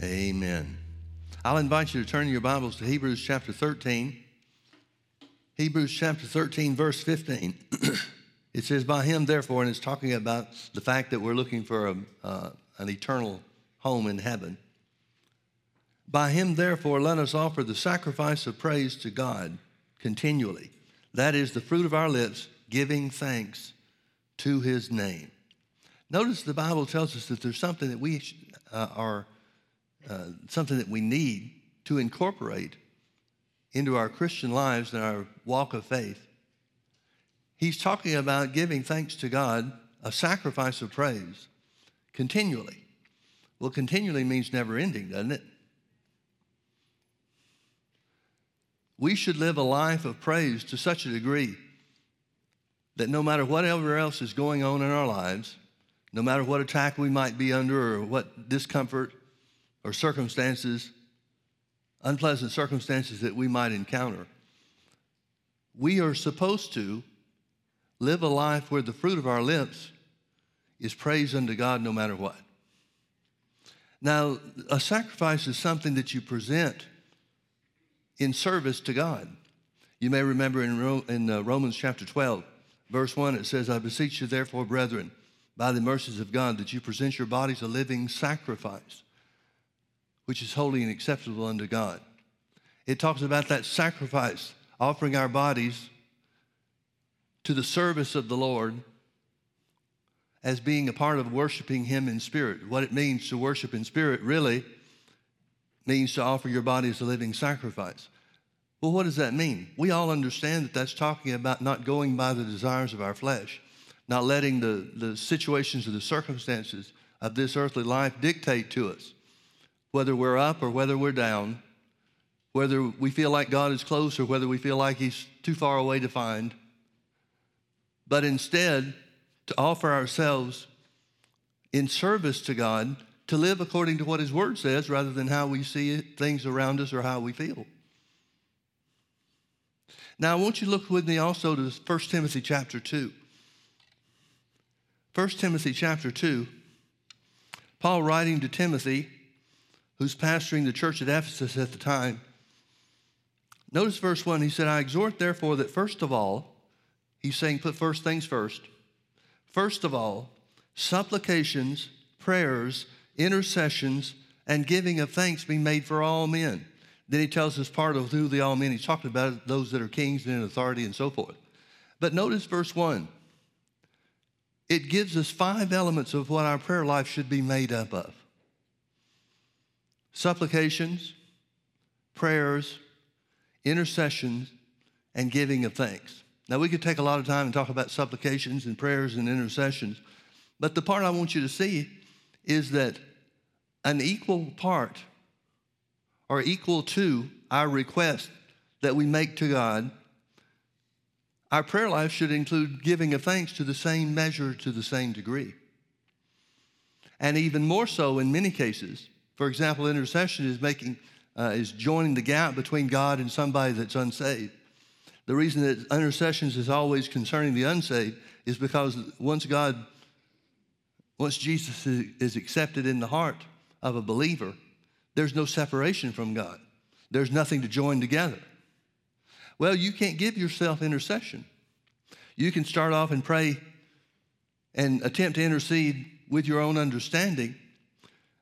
Amen. I'll invite you to turn your Bibles to Hebrews chapter 13. Hebrews chapter 13, verse 15. it says, By him, therefore, and it's talking about the fact that we're looking for a, uh, an eternal home in heaven. By him, therefore, let us offer the sacrifice of praise to God continually. That is the fruit of our lips, giving thanks to his name. Notice the Bible tells us that there's something that we uh, are, uh, something that we need to incorporate into our Christian lives and our walk of faith. He's talking about giving thanks to God, a sacrifice of praise, continually. Well, continually means never ending, doesn't it? We should live a life of praise to such a degree that no matter whatever else is going on in our lives, no matter what attack we might be under or what discomfort or circumstances, unpleasant circumstances that we might encounter, we are supposed to live a life where the fruit of our lips is praise unto God no matter what. Now, a sacrifice is something that you present in service to God. You may remember in, in uh, Romans chapter 12, verse 1, it says, I beseech you, therefore, brethren, by the mercies of God, that you present your bodies a living sacrifice, which is holy and acceptable unto God. It talks about that sacrifice, offering our bodies to the service of the Lord as being a part of worshiping Him in spirit. What it means to worship in spirit really means to offer your body as a living sacrifice. Well, what does that mean? We all understand that that's talking about not going by the desires of our flesh, not letting the, the situations or the circumstances of this earthly life dictate to us whether we're up or whether we're down, whether we feel like God is close or whether we feel like He's too far away to find. But instead, to offer ourselves in service to God to live according to what His Word says rather than how we see things around us or how we feel. Now, I want you to look with me also to 1 Timothy chapter 2. 1 Timothy chapter 2, Paul writing to Timothy, who's pastoring the church at Ephesus at the time. Notice verse 1, he said, I exhort therefore that first of all, he's saying put first things first. First of all, supplications, prayers, intercessions, and giving of thanks be made for all men. Then he tells us part of who the all men. He's talking about those that are kings and in authority and so forth. But notice verse 1. It gives us five elements of what our prayer life should be made up of supplications, prayers, intercessions, and giving of thanks. Now, we could take a lot of time and talk about supplications and prayers and intercessions, but the part I want you to see is that an equal part or equal to our request that we make to God, our prayer life should include giving of thanks to the same measure, to the same degree. And even more so in many cases. For example, intercession is making, uh, is joining the gap between God and somebody that's unsaved. The reason that intercessions is always concerning the unsaved is because once God, once Jesus is accepted in the heart of a believer, there's no separation from God. There's nothing to join together. Well, you can't give yourself intercession. You can start off and pray and attempt to intercede with your own understanding.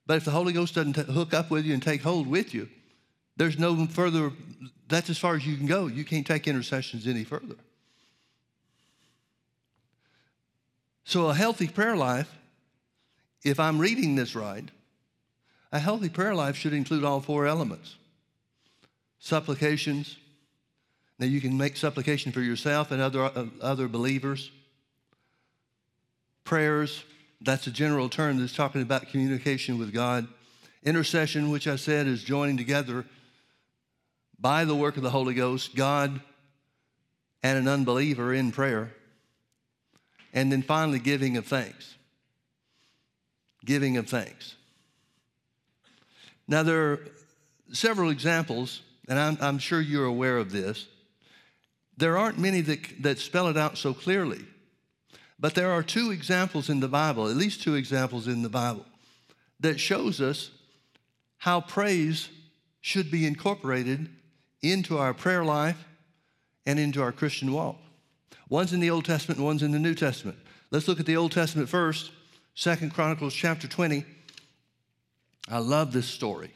But if the Holy Ghost doesn't t- hook up with you and take hold with you, there's no further, that's as far as you can go. You can't take intercessions any further. So, a healthy prayer life, if I'm reading this right, a healthy prayer life should include all four elements supplications. Now, you can make supplication for yourself and other, uh, other believers. Prayers, that's a general term that's talking about communication with God. Intercession, which I said is joining together by the work of the Holy Ghost, God and an unbeliever in prayer. And then finally, giving of thanks. Giving of thanks. Now, there are several examples, and I'm, I'm sure you're aware of this. There aren't many that, that spell it out so clearly, but there are two examples in the Bible, at least two examples in the Bible, that shows us how praise should be incorporated into our prayer life and into our Christian walk. One's in the Old Testament one's in the New Testament. Let's look at the Old Testament first, Second Chronicles chapter 20. I love this story.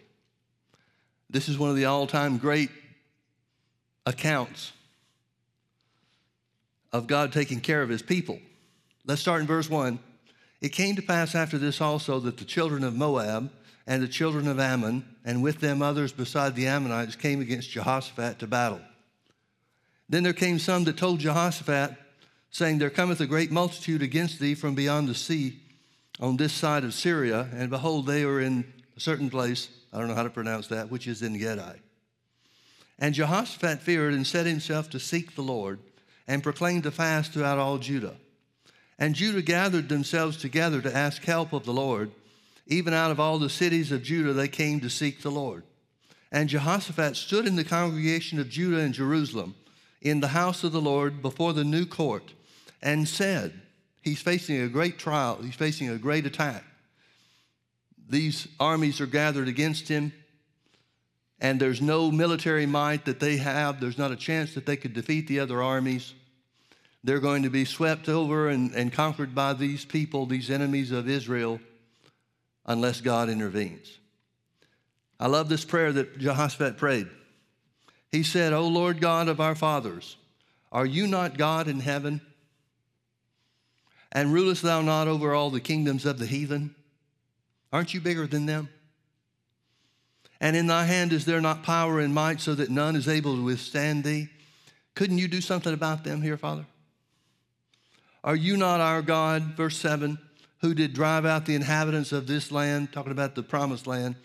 This is one of the all time great accounts of God taking care of his people. Let's start in verse 1. It came to pass after this also that the children of Moab and the children of Ammon, and with them others beside the Ammonites, came against Jehoshaphat to battle. Then there came some that told Jehoshaphat, saying, There cometh a great multitude against thee from beyond the sea on this side of Syria, and behold, they are in a certain place, I don't know how to pronounce that, which is Engedi. And Jehoshaphat feared and set himself to seek the Lord and proclaimed a fast throughout all Judah. And Judah gathered themselves together to ask help of the Lord. Even out of all the cities of Judah, they came to seek the Lord. And Jehoshaphat stood in the congregation of Judah and Jerusalem in the house of the Lord before the new court and said, He's facing a great trial, he's facing a great attack. These armies are gathered against him, and there's no military might that they have. There's not a chance that they could defeat the other armies. They're going to be swept over and, and conquered by these people, these enemies of Israel, unless God intervenes. I love this prayer that Jehoshaphat prayed. He said, O Lord God of our fathers, are you not God in heaven? And rulest thou not over all the kingdoms of the heathen? Aren't you bigger than them? And in thy hand is there not power and might so that none is able to withstand thee? Couldn't you do something about them here, Father? Are you not our God, verse 7, who did drive out the inhabitants of this land, talking about the promised land,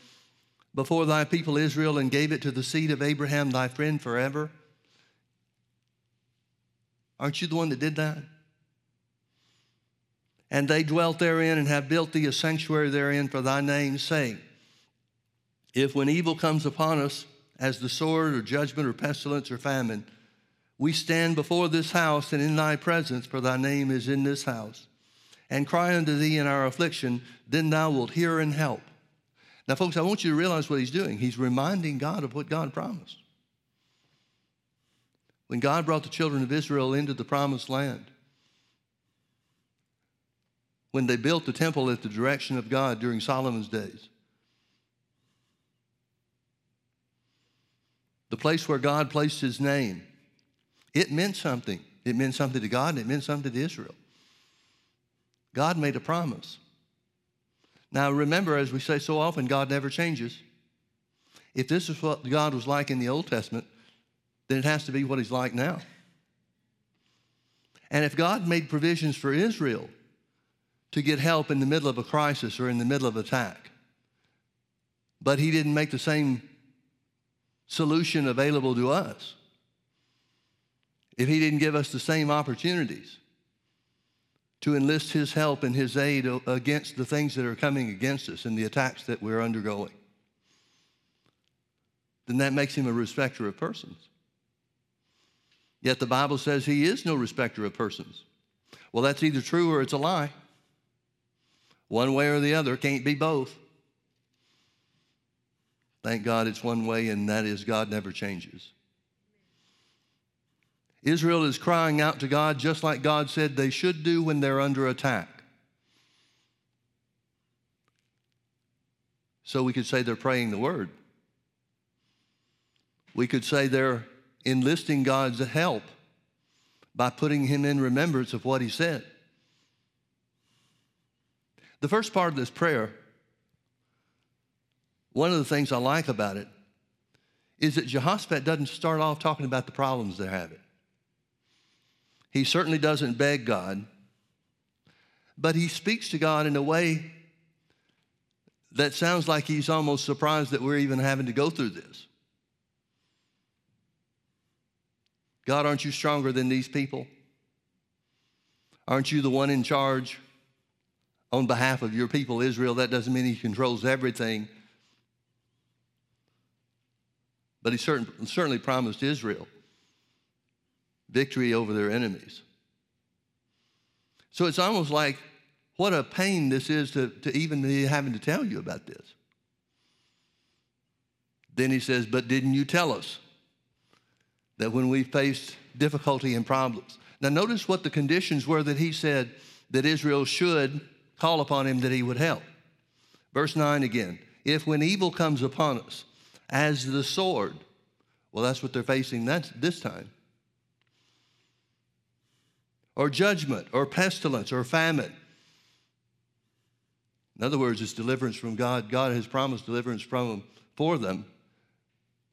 before thy people Israel and gave it to the seed of Abraham, thy friend, forever? Aren't you the one that did that? And they dwelt therein and have built thee a sanctuary therein for thy name's sake. If when evil comes upon us, as the sword or judgment or pestilence or famine, we stand before this house and in thy presence, for thy name is in this house, and cry unto thee in our affliction, then thou wilt hear and help. Now, folks, I want you to realize what he's doing. He's reminding God of what God promised. When God brought the children of Israel into the promised land, when they built the temple at the direction of God during Solomon's days. The place where God placed his name, it meant something. It meant something to God and it meant something to Israel. God made a promise. Now, remember, as we say so often, God never changes. If this is what God was like in the Old Testament, then it has to be what he's like now. And if God made provisions for Israel to get help in the middle of a crisis or in the middle of attack. But he didn't make the same solution available to us. If he didn't give us the same opportunities to enlist his help and his aid against the things that are coming against us and the attacks that we're undergoing, then that makes him a respecter of persons. Yet the Bible says he is no respecter of persons. Well, that's either true or it's a lie. One way or the other, can't be both. Thank God it's one way, and that is God never changes. Israel is crying out to God just like God said they should do when they're under attack. So we could say they're praying the word. We could say they're enlisting God's help by putting him in remembrance of what he said. The first part of this prayer, one of the things I like about it is that Jehoshaphat doesn't start off talking about the problems they're having. He certainly doesn't beg God, but he speaks to God in a way that sounds like he's almost surprised that we're even having to go through this. God, aren't you stronger than these people? Aren't you the one in charge? on behalf of your people, Israel. That doesn't mean he controls everything. But he certain, certainly promised Israel victory over their enemies. So it's almost like what a pain this is to, to even be having to tell you about this. Then he says, But didn't you tell us that when we faced difficulty and problems? Now, notice what the conditions were that he said that Israel should call upon him that he would help. Verse 9 again If when evil comes upon us as the sword, well, that's what they're facing that's, this time, or judgment, or pestilence, or famine. In other words, it's deliverance from God. God has promised deliverance from them, for them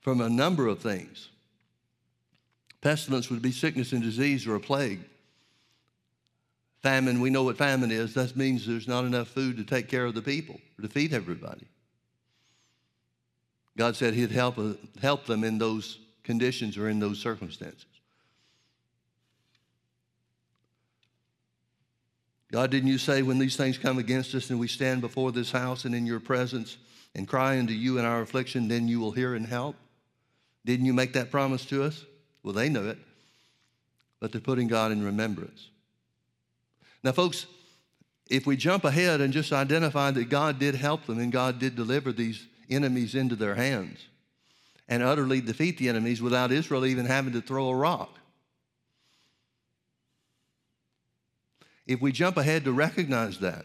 from a number of things. Pestilence would be sickness and disease or a plague. Famine, we know what famine is. That means there's not enough food to take care of the people, to feed everybody. God said He'd help, uh, help them in those conditions or in those circumstances. God, didn't you say when these things come against us and we stand before this house and in your presence and cry unto you in our affliction, then you will hear and help? Didn't you make that promise to us? Well, they know it, but they're putting God in remembrance. Now, folks, if we jump ahead and just identify that God did help them and God did deliver these enemies into their hands and utterly defeat the enemies without Israel even having to throw a rock. If we jump ahead to recognize that,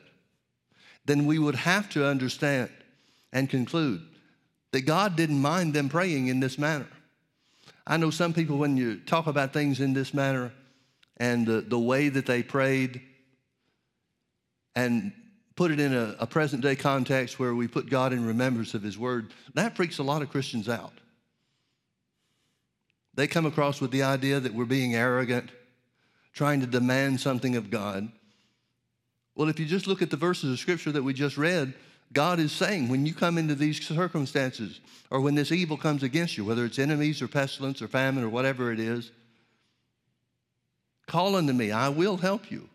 then we would have to understand and conclude that God didn't mind them praying in this manner. I know some people, when you talk about things in this manner and the, the way that they prayed, and put it in a, a present day context where we put God in remembrance of His Word, that freaks a lot of Christians out. They come across with the idea that we're being arrogant, trying to demand something of God. Well, if you just look at the verses of Scripture that we just read, God is saying when you come into these circumstances or when this evil comes against you, whether it's enemies or pestilence or famine or whatever it is, call unto me, I will help you.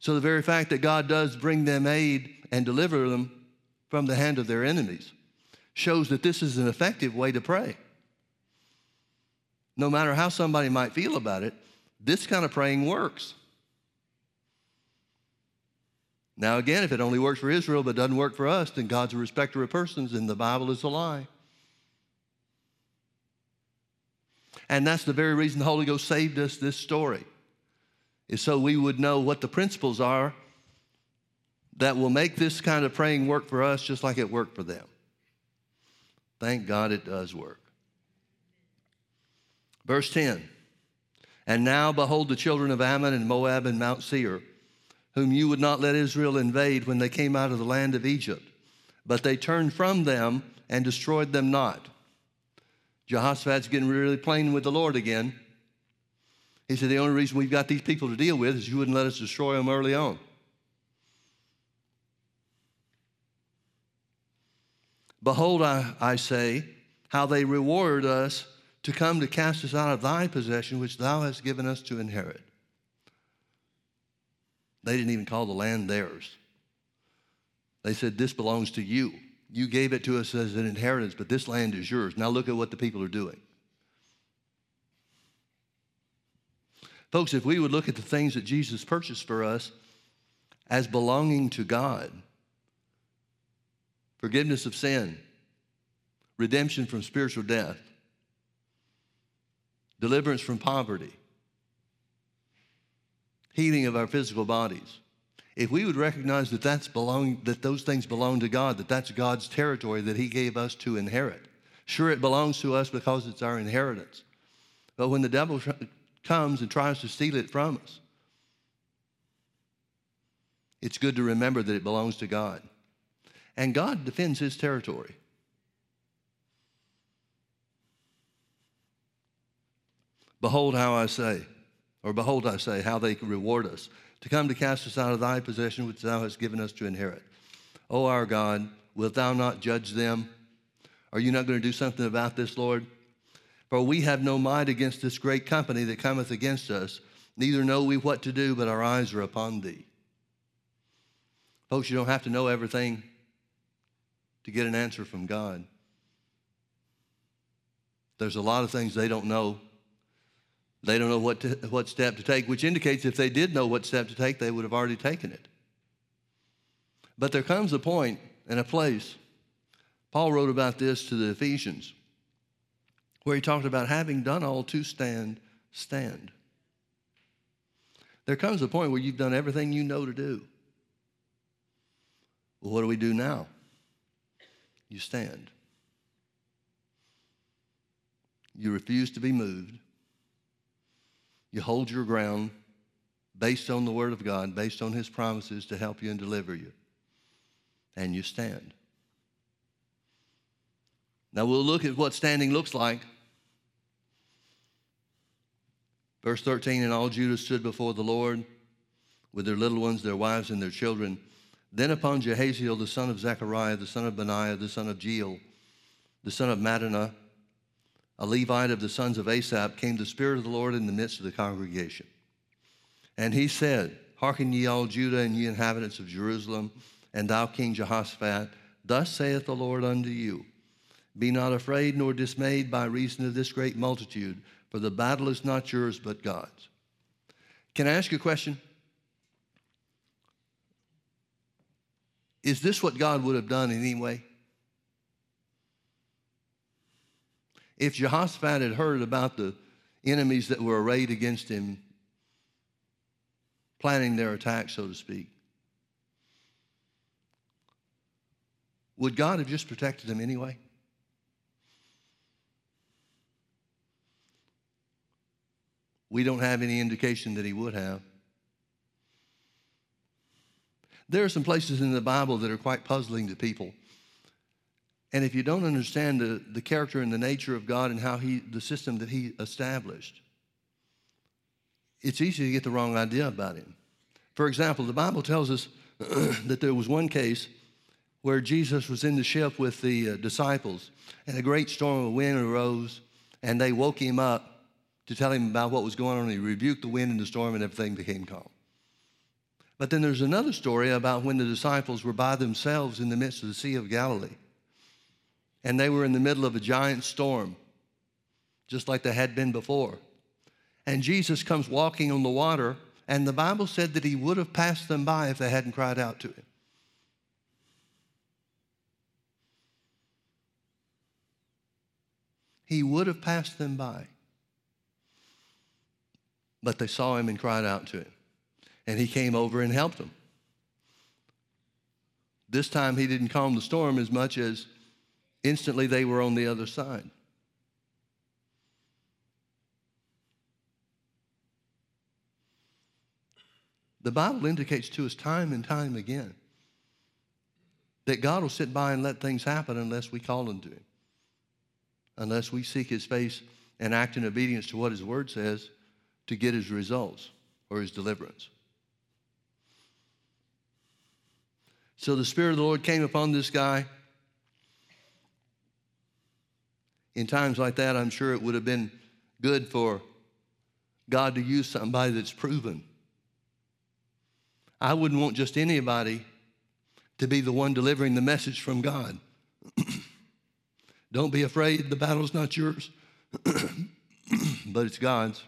So the very fact that God does bring them aid and deliver them from the hand of their enemies shows that this is an effective way to pray. No matter how somebody might feel about it, this kind of praying works. Now, again, if it only works for Israel but doesn't work for us, then God's a respecter of persons and the Bible is a lie. And that's the very reason the Holy Ghost saved us this story is so we would know what the principles are that will make this kind of praying work for us just like it worked for them. Thank God it does work. Verse 10 And now behold, the children of Ammon and Moab and Mount Seir, whom you would not let Israel invade when they came out of the land of Egypt, but they turned from them and destroyed them not. Jehoshaphat's getting really plain with the Lord again. He said, The only reason we've got these people to deal with is you wouldn't let us destroy them early on. Behold, I, I say, how they reward us to come to cast us out of thy possession, which thou hast given us to inherit. They didn't even call the land theirs. They said, This belongs to you. You gave it to us as an inheritance, but this land is yours. Now look at what the people are doing. Folks, if we would look at the things that Jesus purchased for us as belonging to God forgiveness of sin, redemption from spiritual death, deliverance from poverty, healing of our physical bodies. If we would recognize that that's belong, that those things belong to God, that that's God's territory that He gave us to inherit. Sure, it belongs to us because it's our inheritance. But when the devil comes and tries to steal it from us, it's good to remember that it belongs to God. And God defends his territory. Behold how I say, or behold, I say, how they reward us, to come to cast us out of thy possession which thou hast given us to inherit. O our God, wilt thou not judge them? Are you not going to do something about this, Lord? For we have no might against this great company that cometh against us, neither know we what to do, but our eyes are upon thee. Folks, you don't have to know everything to get an answer from God. There's a lot of things they don't know. They don't know what, to, what step to take, which indicates if they did know what step to take, they would have already taken it. But there comes a point and a place. Paul wrote about this to the Ephesians, where he talked about having done all to stand, stand. There comes a point where you've done everything you know to do. Well, what do we do now? You stand. You refuse to be moved. You hold your ground based on the Word of God, based on His promises to help you and deliver you. And you stand. Now we'll look at what standing looks like. Verse 13 And all Judah stood before the Lord with their little ones, their wives, and their children. Then upon Jahaziel, the son of Zechariah, the son of Benaiah, the son of Jeiel, the son of Mattaniah, a Levite of the sons of Asaph, came the Spirit of the Lord in the midst of the congregation. And he said, Hearken ye all Judah and ye inhabitants of Jerusalem, and thou King Jehoshaphat, thus saith the Lord unto you Be not afraid nor dismayed by reason of this great multitude, for the battle is not yours but God's. Can I ask you a question? Is this what God would have done anyway? If Jehoshaphat had heard about the enemies that were arrayed against him, planning their attack, so to speak, would God have just protected them anyway? We don't have any indication that he would have. There are some places in the Bible that are quite puzzling to people. And if you don't understand the, the character and the nature of God and how he, the system that he established, it's easy to get the wrong idea about him. For example, the Bible tells us that there was one case where Jesus was in the ship with the uh, disciples, and a great storm of wind arose, and they woke him up to tell him about what was going on. He rebuked the wind and the storm, and everything became calm. But then there's another story about when the disciples were by themselves in the midst of the Sea of Galilee, and they were in the middle of a giant storm, just like they had been before. And Jesus comes walking on the water, and the Bible said that he would have passed them by if they hadn't cried out to him. He would have passed them by. But they saw him and cried out to him. And he came over and helped them. This time he didn't calm the storm as much as instantly they were on the other side. The Bible indicates to us time and time again that God will sit by and let things happen unless we call unto Him, unless we seek His face and act in obedience to what His Word says to get His results or His deliverance. So the Spirit of the Lord came upon this guy. In times like that, I'm sure it would have been good for God to use somebody that's proven I wouldn't want just anybody to be the one delivering the message from God. Don't be afraid, the battle's not yours, but it's God's.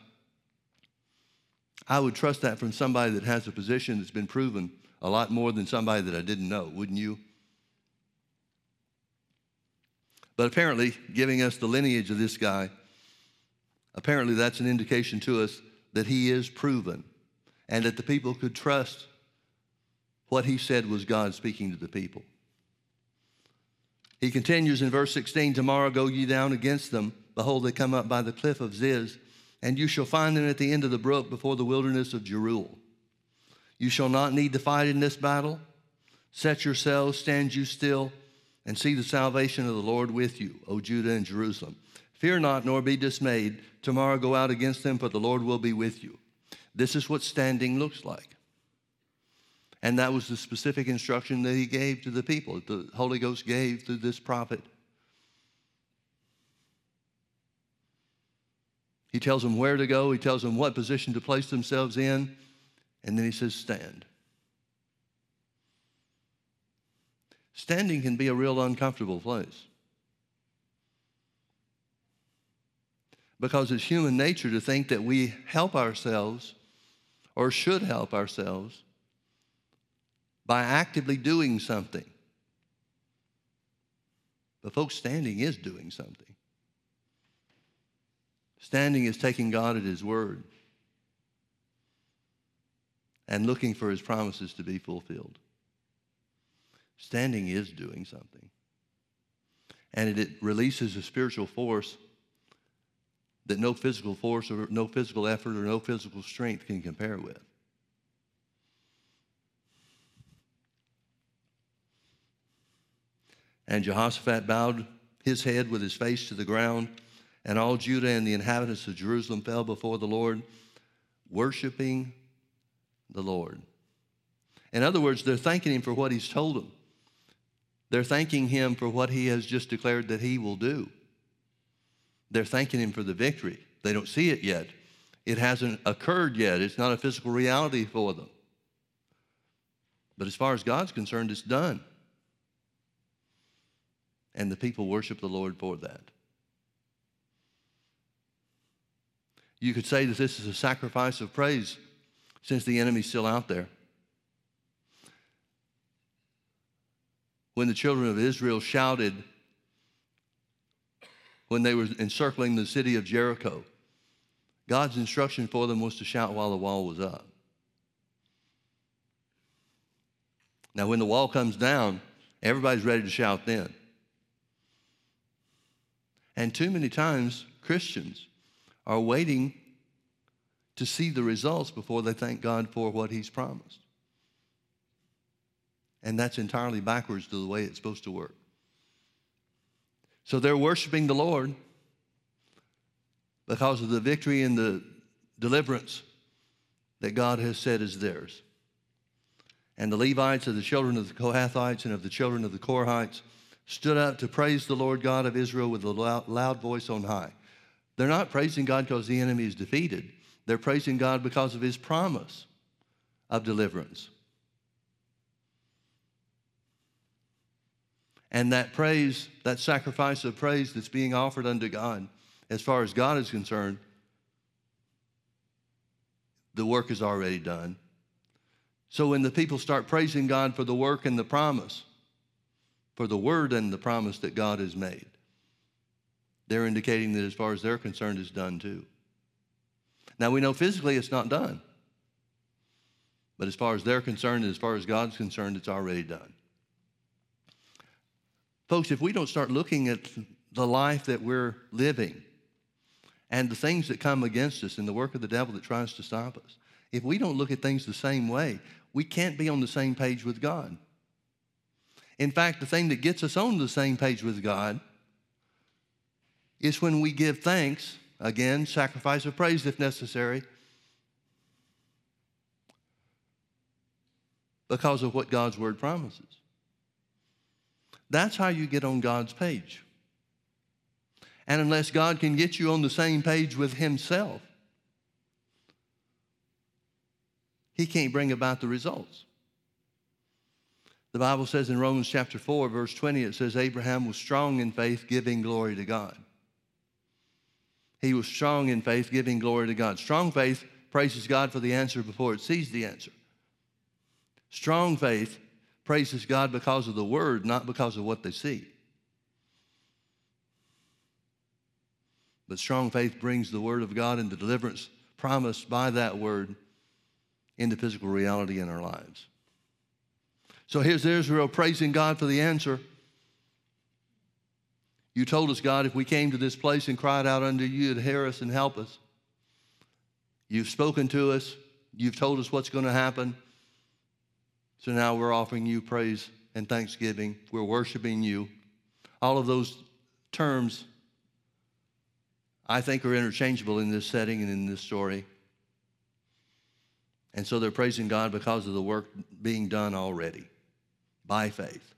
I would trust that from somebody that has a position that's been proven a lot more than somebody that I didn't know, wouldn't you? But apparently, giving us the lineage of this guy, apparently that's an indication to us that he is proven and that the people could trust what he said was God speaking to the people. He continues in verse 16 Tomorrow go ye down against them. Behold, they come up by the cliff of Ziz, and you shall find them at the end of the brook before the wilderness of Jeruel. You shall not need to fight in this battle. Set yourselves, stand you still, and see the salvation of the Lord with you, O Judah and Jerusalem. Fear not, nor be dismayed. Tomorrow go out against them, for the Lord will be with you. This is what standing looks like. And that was the specific instruction that he gave to the people, the Holy Ghost gave through this prophet. He tells them where to go, he tells them what position to place themselves in, and then he says, Stand. Standing can be a real uncomfortable place. Because it's human nature to think that we help ourselves or should help ourselves by actively doing something But, folks, standing is doing something. Standing is taking God at His word and looking for His promises to be fulfilled. Standing is doing something. And it, releases a spiritual force that no physical force or no physical effort or no physical strength can compare with. And Jehoshaphat bowed his head with his face to the ground, and all Judah and the inhabitants of Jerusalem fell before the Lord, worshiping the Lord. In other words, they're thanking him for what he's told them. They're thanking him for what he has just declared that he will do. They're thanking him for the victory. They don't see it yet. It hasn't occurred yet. It's not a physical reality for them. But as far as God's concerned, it's done. And the people worship the Lord for that. You could say that this is a sacrifice of praise since the enemy's still out there. When the children of Israel shouted when they were encircling the city of Jericho, God's instruction for them was to shout while the wall was up. Now, when the wall comes down, everybody's ready to shout then. And too many times, Christians are waiting to see the results before they thank God for what He's promised. And that's entirely backwards to the way it's supposed to work. So they're worshiping the Lord because of the victory and the deliverance that God has said is theirs. And the Levites of the children of the Kohathites and of the children of the Korahites stood up to praise the Lord God of Israel with a loud, loud voice on high. They're not praising God because the enemy is defeated. They're praising God because of his promise of deliverance. And that praise, that sacrifice of praise that's being offered unto God, as far as God is concerned, the work is already done. So when the people start praising God for the work and the promise, for the word and the promise that God has made. They're indicating that as far as they're concerned, it's done too. Now we know physically it's not done. But as far as they're concerned and as far as God's concerned, it's already done. Folks, if we don't start looking at the life that we're living and the things that come against us and the work of the devil that tries to stop us, if we don't look at things the same way, we can't be on the same page with God. In fact, the thing that gets us on the same page with God is when we give thanks, again, sacrifice of praise if necessary, because of what God's word promises. That's how you get on God's page. And unless God can get you on the same page with Himself, He can't bring about the results. The Bible says in Romans chapter 4, verse 20, it says, Abraham was strong in faith, giving glory to God. He was strong in faith, giving glory to God. Strong faith praises God for the answer before it sees the answer. Strong faith praises God because of the word, not because of what they see. But strong faith brings the word of God and the deliverance promised by that word into physical reality in our lives. So here's Israel praising God for the answer. You told us, God, if we came to this place and cried out unto you, you'd hear us and help us. You've spoken to us. You've told us what's going to happen. So now we're offering you praise and thanksgiving. We're worshiping you. All of those terms, I think, are interchangeable in this setting and in this story. And so they're praising God because of the work being done already by faith.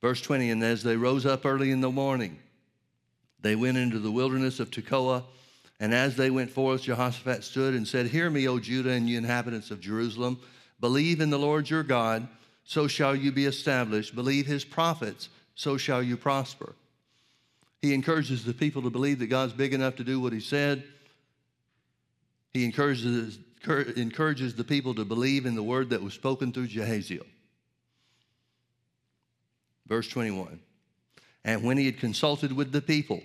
Verse 20, and as they rose up early in the morning, they went into the wilderness of Tekoa. And as they went forth, Jehoshaphat stood and said, Hear me, O Judah and you inhabitants of Jerusalem. Believe in the Lord your God, so shall you be established. Believe his prophets, so shall you prosper. He encourages the people to believe that God's big enough to do what he said. He encourages, encourages the people to believe in the word that was spoken through Jahaziel. Verse 21. And when he had consulted with the people,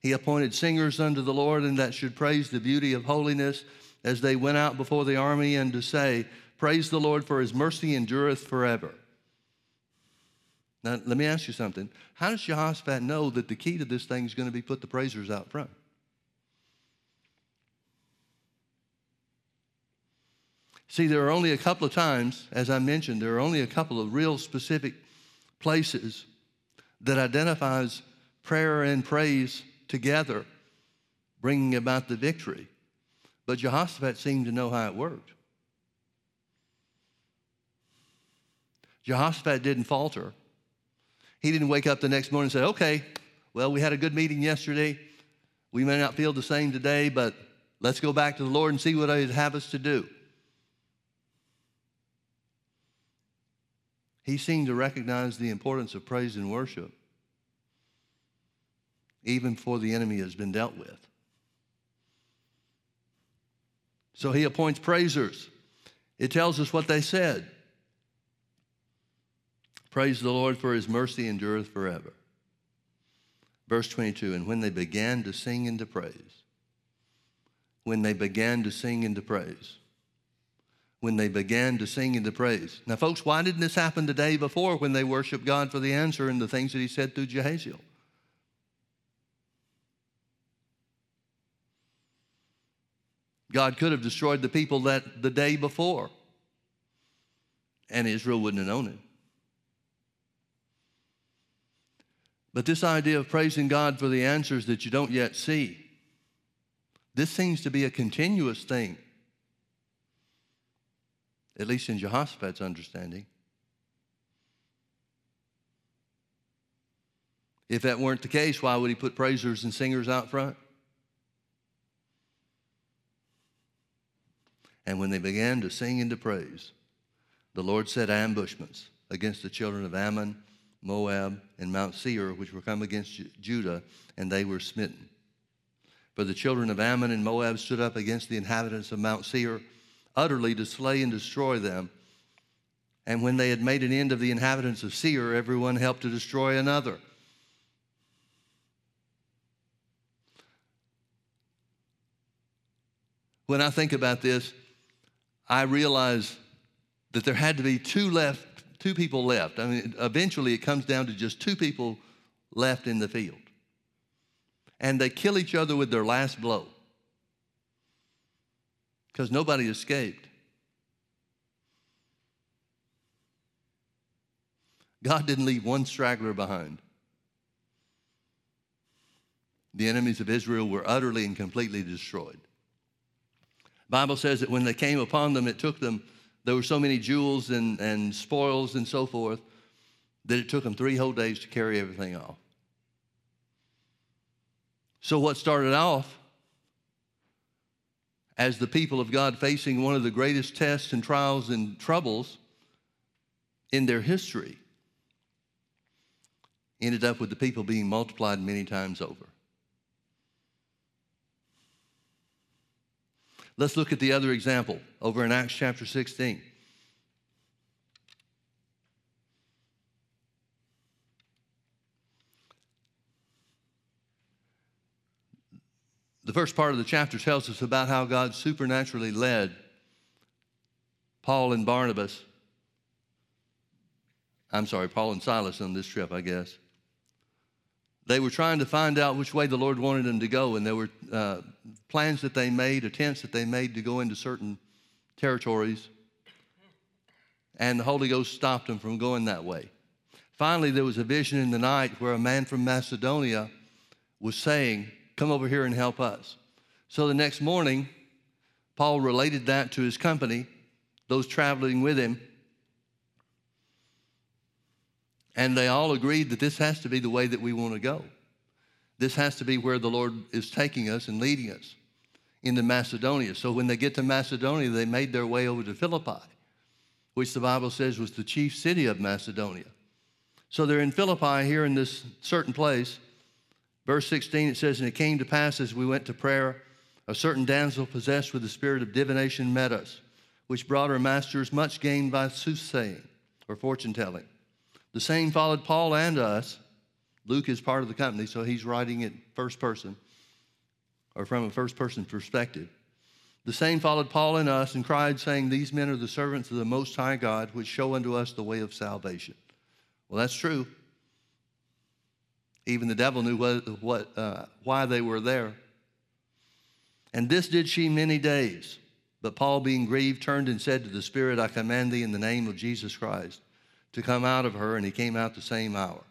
he appointed singers unto the Lord, and that should praise the beauty of holiness as they went out before the army, and to say, Praise the Lord, for his mercy endureth forever. Now, let me ask you something. How does Jehoshaphat know that the key to this thing is going to be put the praisers out front? See, there are only a couple of times, as I mentioned, there are only a couple of real specific places that identifies prayer and praise together, bringing about the victory. But Jehoshaphat seemed to know how it worked. Jehoshaphat didn't falter. He didn't wake up the next morning and say, okay, well, we had a good meeting yesterday. We may not feel the same today, but let's go back to the Lord and see what He'd have us to do. He seemed to recognize the importance of praise and worship, even before the enemy has been dealt with. So he appoints praisers. It tells us what they said. Praise the Lord for his mercy endureth forever. Verse 22 And when they began to sing and to praise, when they began to sing and to praise, when they began to sing and to praise. Now, folks, why didn't this happen the day before when they worshiped God for the answer and the things that he said through Jahaziel? God could have destroyed the people that the day before, and Israel wouldn't have known it. But this idea of praising God for the answers that you don't yet see, this seems to be a continuous thing, at least in Jehoshaphat's understanding. If that weren't the case, why would he put praisers and singers out front? And when they began to sing and to praise, the Lord set ambushments against the children of Ammon Moab, and Mount Seir, which were come against Judah, and they were smitten. For the children of Ammon and Moab stood up against the inhabitants of Mount Seir, utterly to slay and destroy them. And when they had made an end of the inhabitants of Seir, everyone helped to destroy another. When I think about this, I realize that there had to be two left two people left. I mean, eventually it comes down to just two people left in the field. And they kill each other with their last blow because nobody escaped. God didn't leave one straggler behind. The enemies of Israel were utterly and completely destroyed. Bible says that when they came upon them, it took them there were so many jewels and, and spoils and so forth that it took them three whole days to carry everything off. So, what started off as the people of God facing one of the greatest tests and trials and troubles in their history ended up with the people being multiplied many times over. Let's look at the other example over in Acts chapter 16. The first part of the chapter tells us about how God supernaturally led Paul and Barnabas. I'm sorry, Paul and Silas on this trip, I guess. They were trying to find out which way the Lord wanted them to go, and there were uh, plans that they made, attempts that they made to go into certain territories, and the Holy Ghost stopped them from going that way. Finally, there was a vision in the night where a man from Macedonia was saying, Come over here and help us. So the next morning, Paul related that to his company, those traveling with him, and they all agreed that this has to be the way that we want to go. This has to be where the Lord is taking us and leading us into Macedonia. So when they get to Macedonia, they made their way over to Philippi, which the Bible says was the chief city of Macedonia. So they're in Philippi here in this certain place. Verse 16, it says, And it came to pass as we went to prayer, a certain damsel possessed with the spirit of divination met us, which brought her masters much gain by soothsaying or fortune telling. The same followed Paul and us, Luke is part of the company, so he's writing it first person or from a first person perspective. The same followed Paul and us and cried, saying, These men are the servants of the Most High God, which show unto us the way of salvation. Well, that's true. Even the devil knew what, what, uh, why they were there. And this did she many days. But Paul, being grieved, turned and said to the Spirit, I command thee in the name of Jesus Christ to come out of her. And he came out the same hour.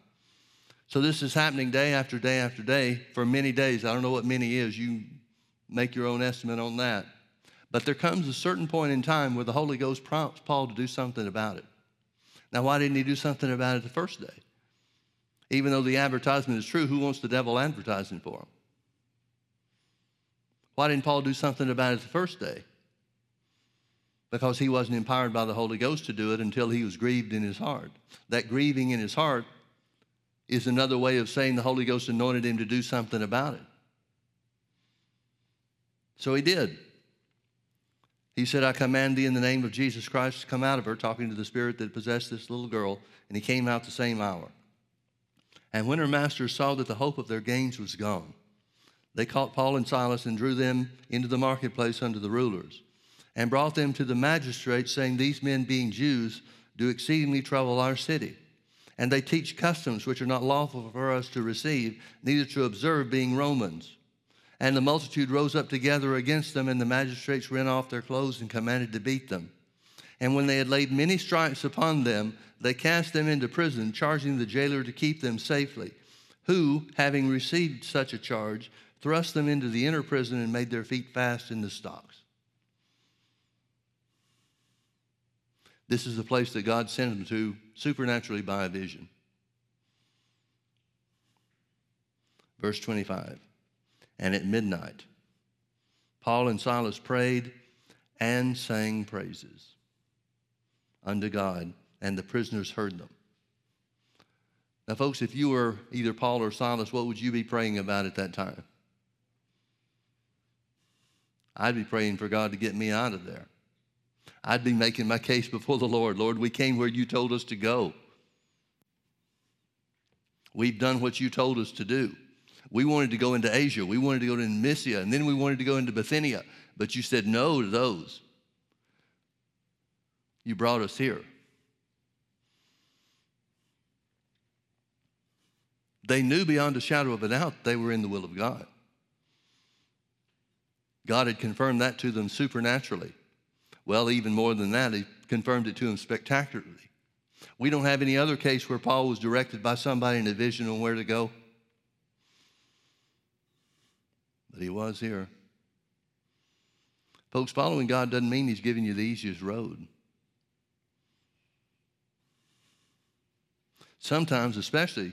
So this is happening day after day after day for many days. I don't know what many is. You make your own estimate on that. But there comes a certain point in time where the Holy Ghost prompts Paul to do something about it. Now, why didn't he do something about it the first day? Even though the advertisement is true, who wants the devil advertising for him? Why didn't Paul do something about it the first day? Because he wasn't empowered by the Holy Ghost to do it until he was grieved in his heart. That grieving in his heart is another way of saying the Holy Ghost anointed him to do something about it. So he did. He said, I command thee in the name of Jesus Christ to come out of her, talking to the spirit that possessed this little girl. And he came out the same hour. And when her masters saw that the hope of their gains was gone, they caught Paul and Silas and drew them into the marketplace under the rulers, and brought them to the magistrates, saying, These men, being Jews, do exceedingly trouble our city. And they teach customs which are not lawful for us to receive, neither to observe, being Romans. And the multitude rose up together against them, and the magistrates rent off their clothes and commanded to beat them. And when they had laid many stripes upon them, they cast them into prison, charging the jailer to keep them safely, who, having received such a charge, thrust them into the inner prison and made their feet fast in the stocks. This is the place that God sent them to supernaturally by a vision. Verse 25 and at midnight. Paul and Silas prayed and sang praises unto God, and the prisoners heard them. Now, folks, if you were either Paul or Silas, what would you be praying about at that time? I'd be praying for God to get me out of there. I'd be making my case before the Lord. Lord, we came where you told us to go. We've done what you told us to do. We wanted to go into Asia. We wanted to go to Mysia, and then we wanted to go into Bithynia. But you said no to those. You brought us here. They knew beyond a shadow of a doubt they were in the will of God. God had confirmed that to them supernaturally. Well, even more than that, He confirmed it to him spectacularly. We don't have any other case where Paul was directed by somebody in a vision on where to go. But he was here. Folks, following God doesn't mean he's giving you the easiest road. Sometimes, especially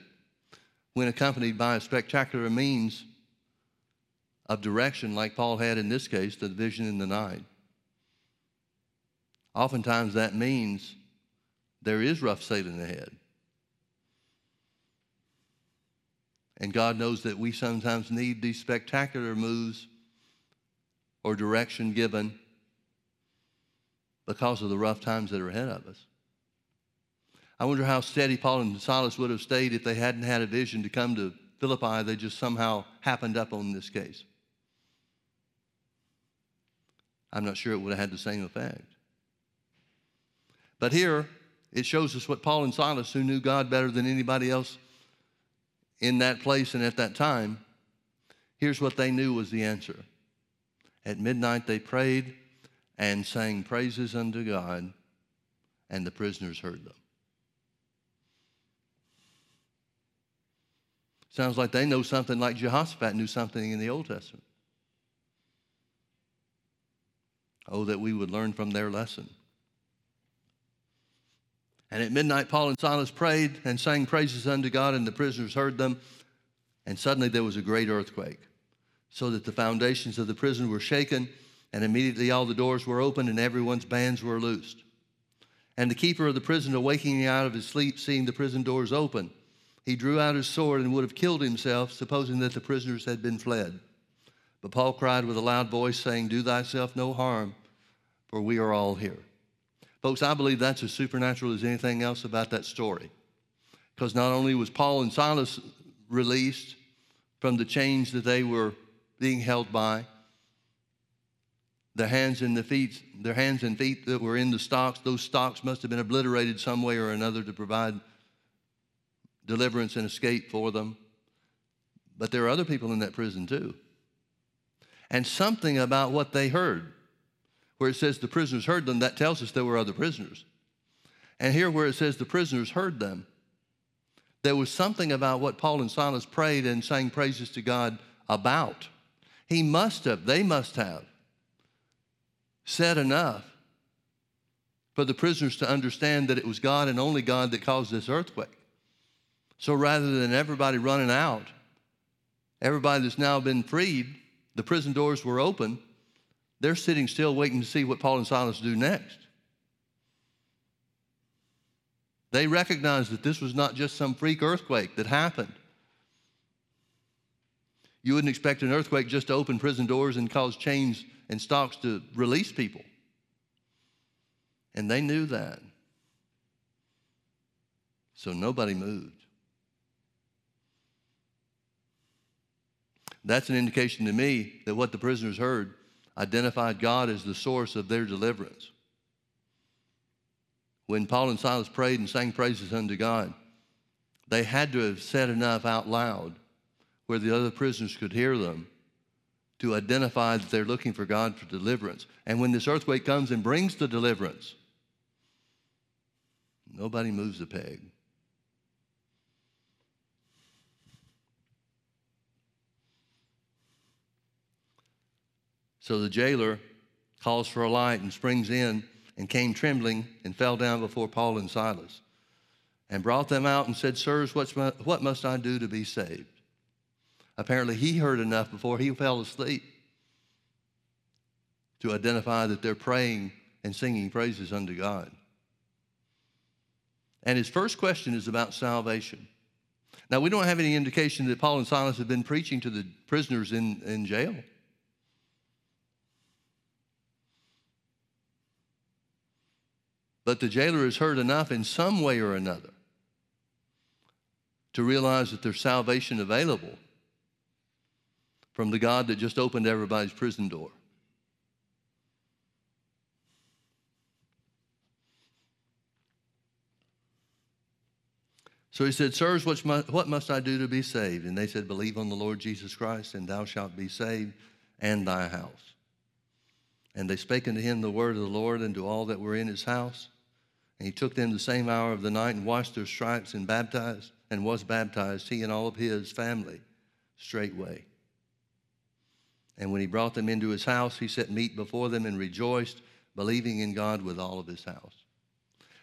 when accompanied by a spectacular means of direction, like Paul had in this case, the vision in the night. Oftentimes, that means there is rough sailing ahead. And God knows that we sometimes need these spectacular moves or direction given because of the rough times that are ahead of us. I wonder how steady Paul and Silas would have stayed if they hadn't had a vision to come to Philippi. They just somehow happened up on this case. I'm not sure it would have had the same effect. But here, it shows us what Paul and Silas, who knew God better than anybody else in that place and at that time, here's what they knew was the answer. At midnight, they prayed and sang praises unto God, and the prisoners heard them. Sounds like they know something like Jehoshaphat knew something in the Old Testament. Oh, that we would learn from their lesson. And at midnight, Paul and Silas prayed and sang praises unto God, and the prisoners heard them. And suddenly there was a great earthquake, so that the foundations of the prison were shaken, and immediately all the doors were opened, and everyone's bands were loosed. And the keeper of the prison, awaking out of his sleep, seeing the prison doors open, he drew out his sword and would have killed himself, supposing that the prisoners had been fled. But Paul cried with a loud voice, saying, Do thyself no harm, for we are all here. Folks, I believe that's as supernatural as anything else about that story. Because not only was Paul and Silas released from the chains that they were being held by. Their hands and the feet, their hands and feet that were in the stocks, those stocks must have been obliterated some way or another to provide deliverance and escape for them. But there are other people in that prison too. And something about what they heard, where it says the prisoners heard them, that tells us there were other prisoners. And here, where it says the prisoners heard them, there was something about what Paul and Silas prayed and sang praises to God about. He must have, they must have said enough for the prisoners to understand that it was God and only God that caused this earthquake. So rather than everybody running out, everybody that's now been freed, the prison doors were open, they're sitting still waiting to see what Paul and Silas do next. They recognized that this was not just some freak earthquake that happened. You wouldn't expect an earthquake just to open prison doors and cause chains and stocks to release people. And they knew that. So nobody moved. That's an indication to me that what the prisoners heard identified God as the source of their deliverance. When Paul and Silas prayed and sang praises unto God, they had to have said enough out loud where the other prisoners could hear them to identify that they're looking for God for deliverance. And when this earthquake comes and brings the deliverance, nobody moves a peg. So the jailer calls for a light and springs in and came trembling and fell down before Paul and Silas and brought them out and said, Sirs, what must I do to be saved? Apparently, he heard enough before he fell asleep to identify that they're praying and singing praises unto God. And his first question is about salvation. Now, we don't have any indication that Paul and Silas have been preaching to the prisoners in, in jail. But the jailer has heard enough in some way or another to realize that there's salvation available from the God that just opened everybody's prison door. So he said, Sirs, what must I do to be saved? And they said, Believe on the Lord Jesus Christ, and thou shalt be saved, and thy house. And they spake unto him the word of the Lord and to all that were in his house. And he took them the same hour of the night and washed their stripes and baptized and was baptized, he and all of his family, straightway. And when he brought them into his house, he set meat before them and rejoiced, believing in God with all of his house.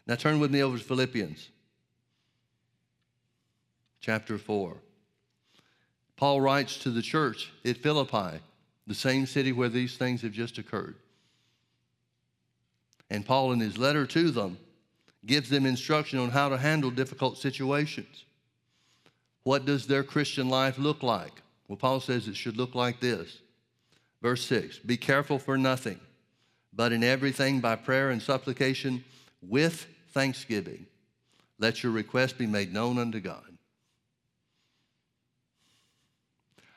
Now turn with me over to Philippians chapter 4. Paul writes to the church at Philippi, the same city where these things have just occurred. And Paul, in his letter to them, gives them instruction on how to handle difficult situations. What does their Christian life look like? Well, Paul says it should look like this. Verse 6 Be careful for nothing, but in everything by prayer and supplication with thanksgiving, let your request be made known unto God.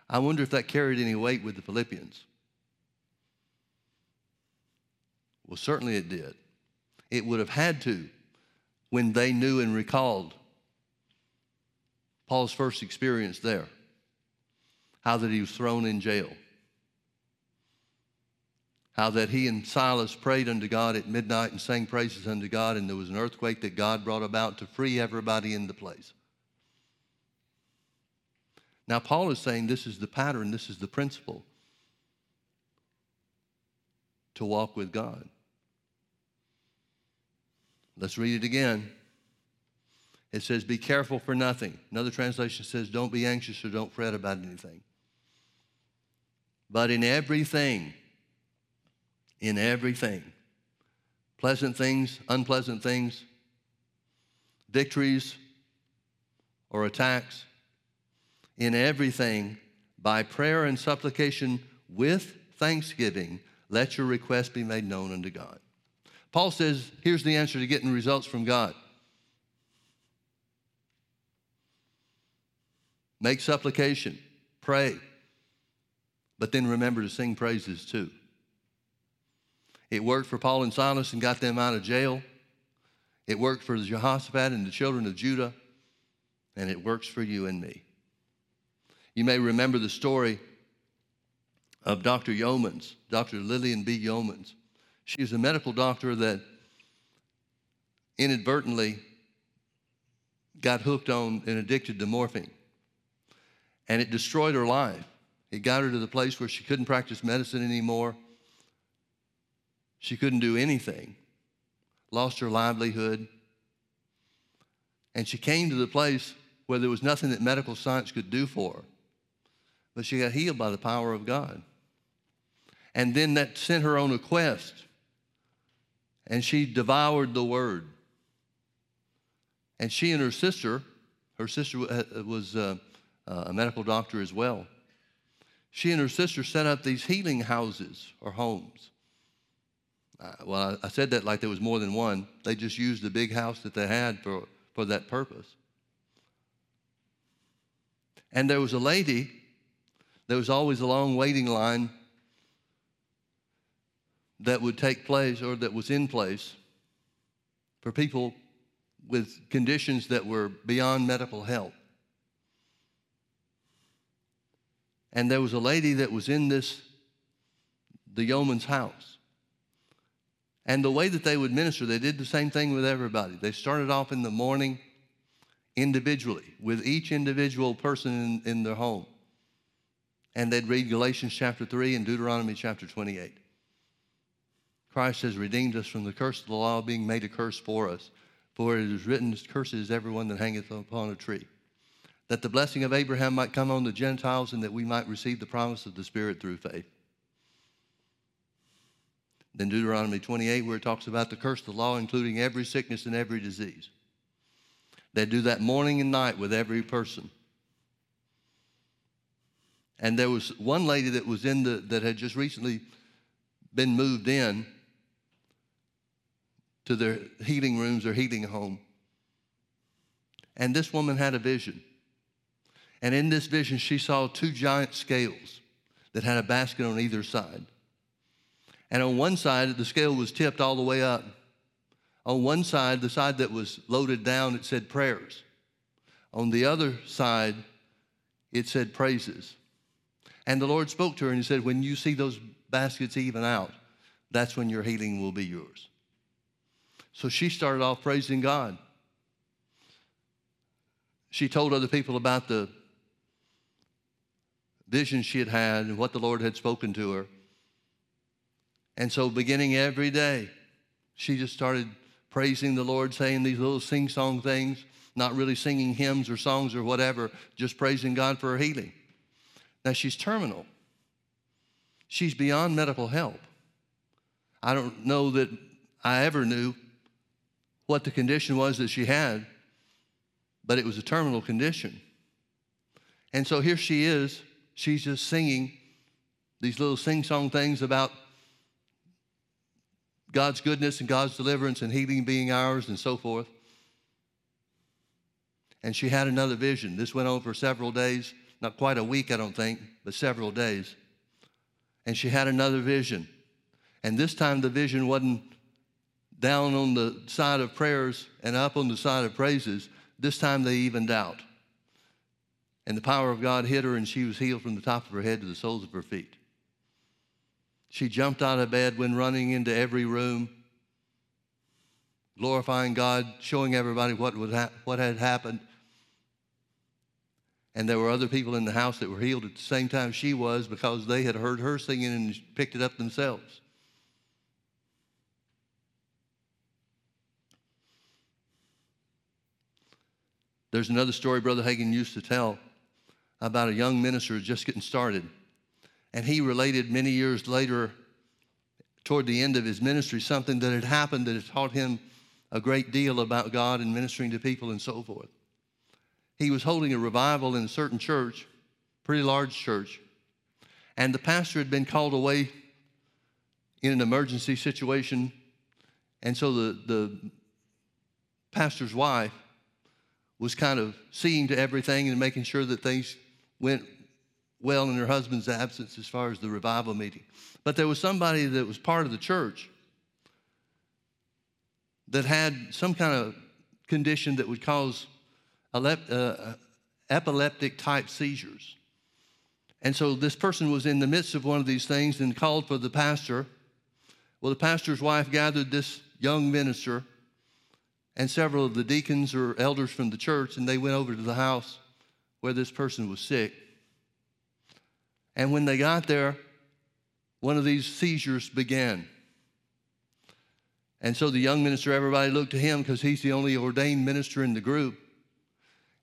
I wonder if that carried any weight with the Philippians. Well, certainly it did. It would have had to when they knew and recalled Paul's first experience there, how that he was thrown in jail, how that he and Silas prayed unto God at midnight and sang praises unto God, and there was an earthquake that God brought about to free everybody in the place. Now, Paul is saying this is the pattern, this is the principle to walk with God. Let's read it again. It says, Be careful for nothing. Another translation says, Don't be anxious or don't fret about anything. But in everything, in everything, pleasant things, unpleasant things, victories or attacks, in everything, by prayer and supplication with thanksgiving, let your request be made known unto God. Paul says, here's the answer to getting results from God. make supplication, pray, but then remember to sing praises too. It worked for Paul and Silas and got them out of jail. It worked for Jehoshaphat and the children of Judah, and it works for you and me. You may remember the story of Dr. Yeomans, Dr. Lillian B. Yeomans. She was a medical doctor that inadvertently got hooked on and addicted to morphine. And it destroyed her life. It got her to the place where she couldn't practice medicine anymore. She couldn't do anything, lost her livelihood. And she came to the place where there was nothing that medical science could do for her. But she got healed by the power of God. And then that sent her on a quest. And she devoured the word. And she and her sister, her sister was uh, uh, a medical doctor as well. She and her sister set up these healing houses or homes. Uh, well, I, I said that like there was more than one. They just used the big house that they had for, for that purpose. And there was a lady, there was always a long waiting line that would take place or that was in place for people with conditions that were beyond medical help. And there was a lady that was in this, the Yeomans' house. And the way that they would minister, they did the same thing with everybody. They started off in the morning individually with each individual person in, in their home. And they'd read Galatians chapter 3 and Deuteronomy chapter 28. Christ has redeemed us from the curse of the law, being made a curse for us. For it is written, Curses everyone that hangeth upon a tree. That the blessing of Abraham might come on the Gentiles and that we might receive the promise of the Spirit through faith. Then Deuteronomy 28, where it talks about the curse of the law, including every sickness and every disease. They do that morning and night with every person. And there was one lady that was in the that had just recently been moved in to their healing rooms or healing home. And this woman had a vision. And in this vision, she saw two giant scales that had a basket on either side. And on one side, the scale was tipped all the way up. On one side, the side that was loaded down, it said prayers. On the other side, it said praises. And the Lord spoke to her and He said, When you see those baskets even out, that's when your healing will be yours. So she started off praising God. She told other people about the vision she had had and what the Lord had spoken to her. And so, beginning every day, she just started praising the Lord, saying these little sing song things, not really singing hymns or songs or whatever, just praising God for her healing. Now, she's terminal, she's beyond medical help. I don't know that I ever knew what the condition was that she had, but it was a terminal condition. And so here she is, she's just singing these little sing song things about God's goodness and God's deliverance and healing being ours and so forth. And she had another vision. This went on for several days, not quite a week, I don't think, but several days. And she had another vision. And this time the vision wasn't down on the side of prayers and up on the side of praises. This time they evened out. And the power of God hit her, and she was healed from the top of her head to the soles of her feet. She jumped out of bed, went running into every room, glorifying God, showing everybody what, was ha- what had happened. And there were other people in the house that were healed at the same time she was because they had heard her singing and picked it up themselves. There's another story Brother Hagin used to tell about a young minister just getting started. And he related many years later, toward the end of his ministry, something that had happened that had taught him a great deal about God and ministering to people and so forth. He was holding a revival in a certain church, pretty large church, and the pastor had been called away in an emergency situation. And so the, the pastor's wife was kind of seeing to everything and making sure that things went well in her husband's absence as far as the revival meeting. But there was somebody that was part of the church that had some kind of condition that would cause uh, epileptic type seizures. And so this person was in the midst of one of these things and called for the pastor. Well, the pastor's wife gathered this young minister and several of the deacons or elders from the church, and they went over to the house where this person was sick. And when they got there, one of these seizures began. And so the young minister, everybody looked to him because he's the only ordained minister in the group.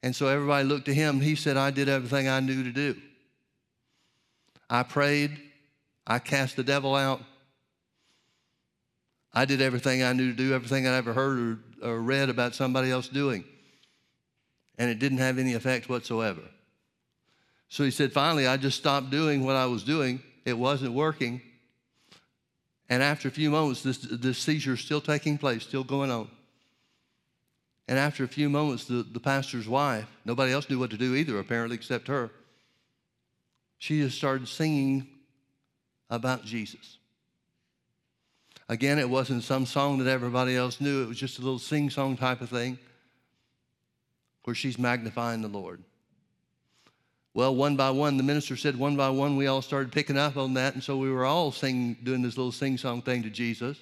And so everybody looked to him. He said, I did everything I knew to do. I prayed. I cast the devil out. I did everything I knew to do, everything I ever heard or, or read about somebody else doing. And it didn't have any effect whatsoever. So he said, finally, I just stopped doing what I was doing. It wasn't working. And after a few moments, this, this seizure is still taking place, still going on. And after a few moments, the, the pastor's wife, nobody else knew what to do either, apparently, except her, she just started singing about Jesus. Again, it wasn't some song that everybody else knew, it was just a little sing song type of thing where she's magnifying the Lord. Well, one by one, the minister said one by one, we all started picking up on that. And so we were all singing, doing this little sing song thing to Jesus.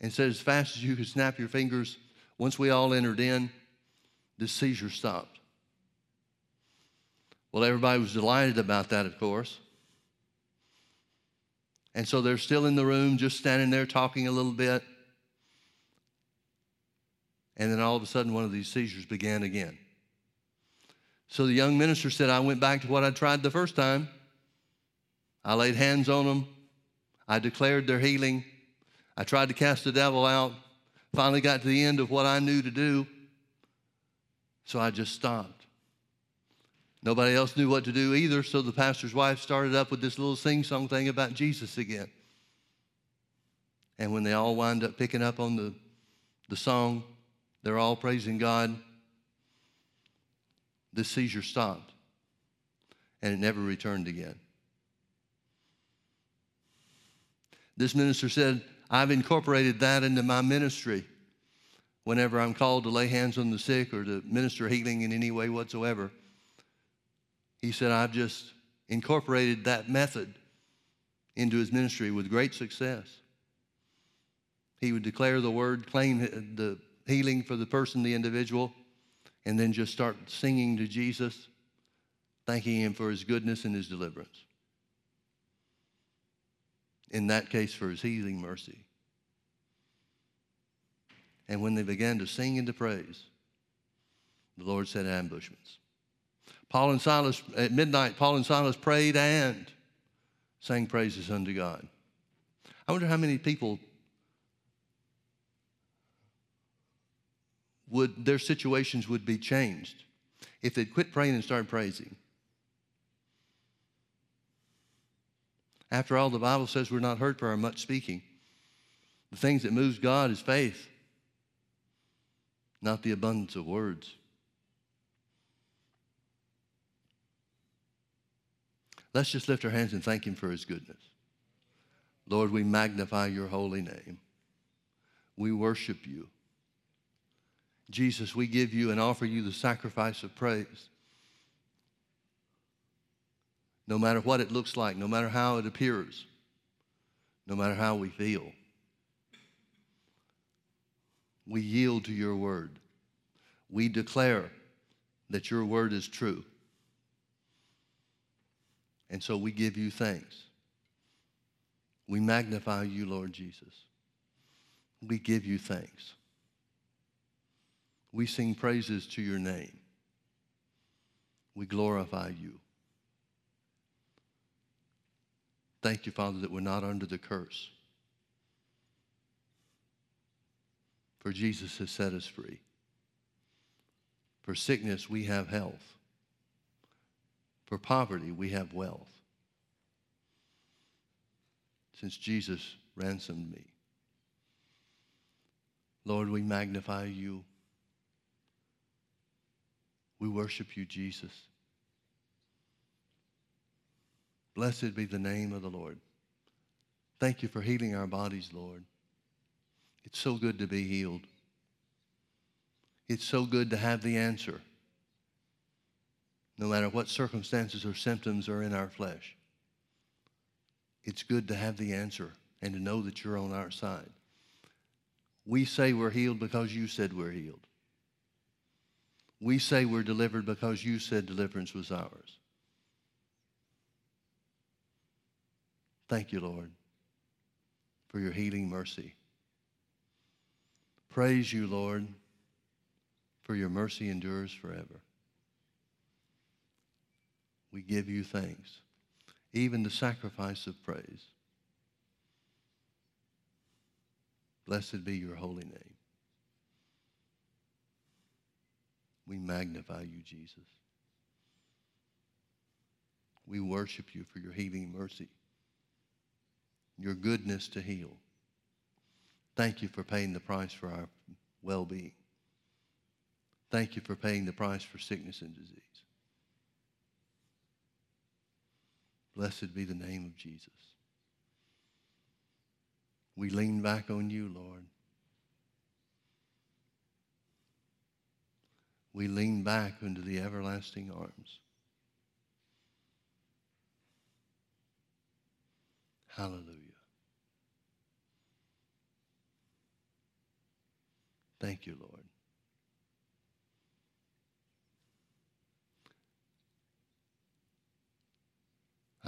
And said, as fast as you could snap your fingers, once we all entered in, the seizure stopped. Well, everybody was delighted about that, of course. And so they're still in the room, just standing there talking a little bit. And then all of a sudden, one of these seizures began again. So the young minister said, I went back to what I tried the first time. I laid hands on them. I declared their healing. I tried to cast the devil out. Finally got to the end of what I knew to do. So I just stopped. Nobody else knew what to do either, so the pastor's wife started up with this little sing song thing about Jesus again. And when they all wind up picking up on the, the song, they're all praising God the seizure stopped and it never returned again. This minister said, I've incorporated that into my ministry whenever I'm called to lay hands on the sick or to minister healing in any way whatsoever. He said, I've just incorporated that method into his ministry with great success. He would declare the word, claim the healing for the person, the individual, and then just start singing to Jesus, thanking Him for His goodness and His deliverance. In that case, for His healing mercy. And when they began to sing and to praise, the Lord set ambushments. Paul and Silas, at midnight, Paul and Silas prayed and sang praises unto God. I wonder how many people would their situations would be changed if they'd quit praying and started praising. After all, the Bible says we're not hurt for our much speaking. The things that moves God is faith, not the abundance of words. Let's just lift our hands and thank Him for His goodness. Lord, we magnify your holy name. We worship you. Jesus, we give you and offer you the sacrifice of praise. No matter what it looks like, no matter how it appears, no matter how we feel, we yield to your word. We declare that your word is true. And so we give you thanks. We magnify you, Lord Jesus. We give you thanks we sing praises to your name. We glorify you. Thank you, Father, that we're not under the curse. For Jesus has set us free. For sickness, we have health. For poverty, we have wealth. Since Jesus ransomed me. Lord, we magnify you. We worship you, Jesus. Blessed be the name of the Lord. Thank you for healing our bodies, Lord. It's so good to be healed. It's so good to have the answer, no matter what circumstances or symptoms are in our flesh. It's good to have the answer and to know that you're on our side. We say we're healed because you said we're healed. We say we're delivered because you said deliverance was ours. Thank you, Lord, for your healing mercy. Praise you, Lord, for your mercy endures forever. We give you thanks, even the sacrifice of praise. Blessed be your holy name. We magnify you, Jesus. We worship you for your healing mercy, your goodness to heal. Thank you for paying the price for our well being. Thank you for paying the price for sickness and disease. Blessed be the name of Jesus. We lean back on you, Lord. We lean back into the everlasting arms. Hallelujah. Thank you, Lord.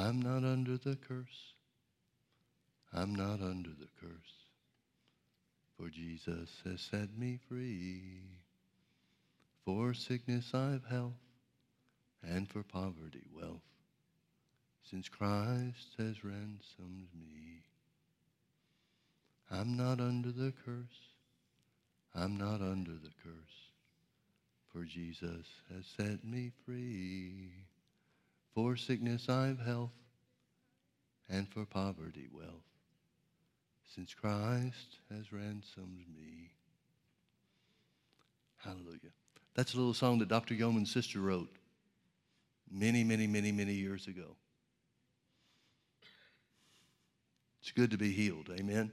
I'm not under the curse. I'm not under the curse. For Jesus has set me free. For sickness I've health, and for poverty wealth, since Christ has ransomed me. I'm not under the curse. I'm not under the curse. For Jesus has set me free. For sickness I've health, and for poverty wealth, since Christ has ransomed me. Hallelujah. That's a little song that Dr. Yeomans' sister wrote many, many, many, many years ago. It's good to be healed. Amen.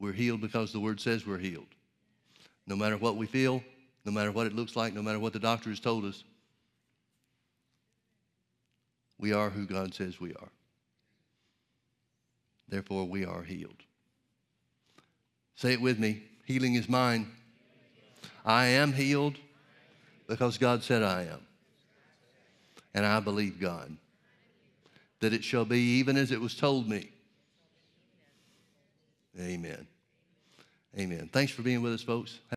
We're healed because the word says we're healed. No matter what we feel, no matter what it looks like, no matter what the doctor has told us, we are who God says we are. Therefore, we are healed. Say it with me healing is mine. I am healed because God said I am. And I believe God that it shall be even as it was told me. Amen. Amen. Thanks for being with us, folks.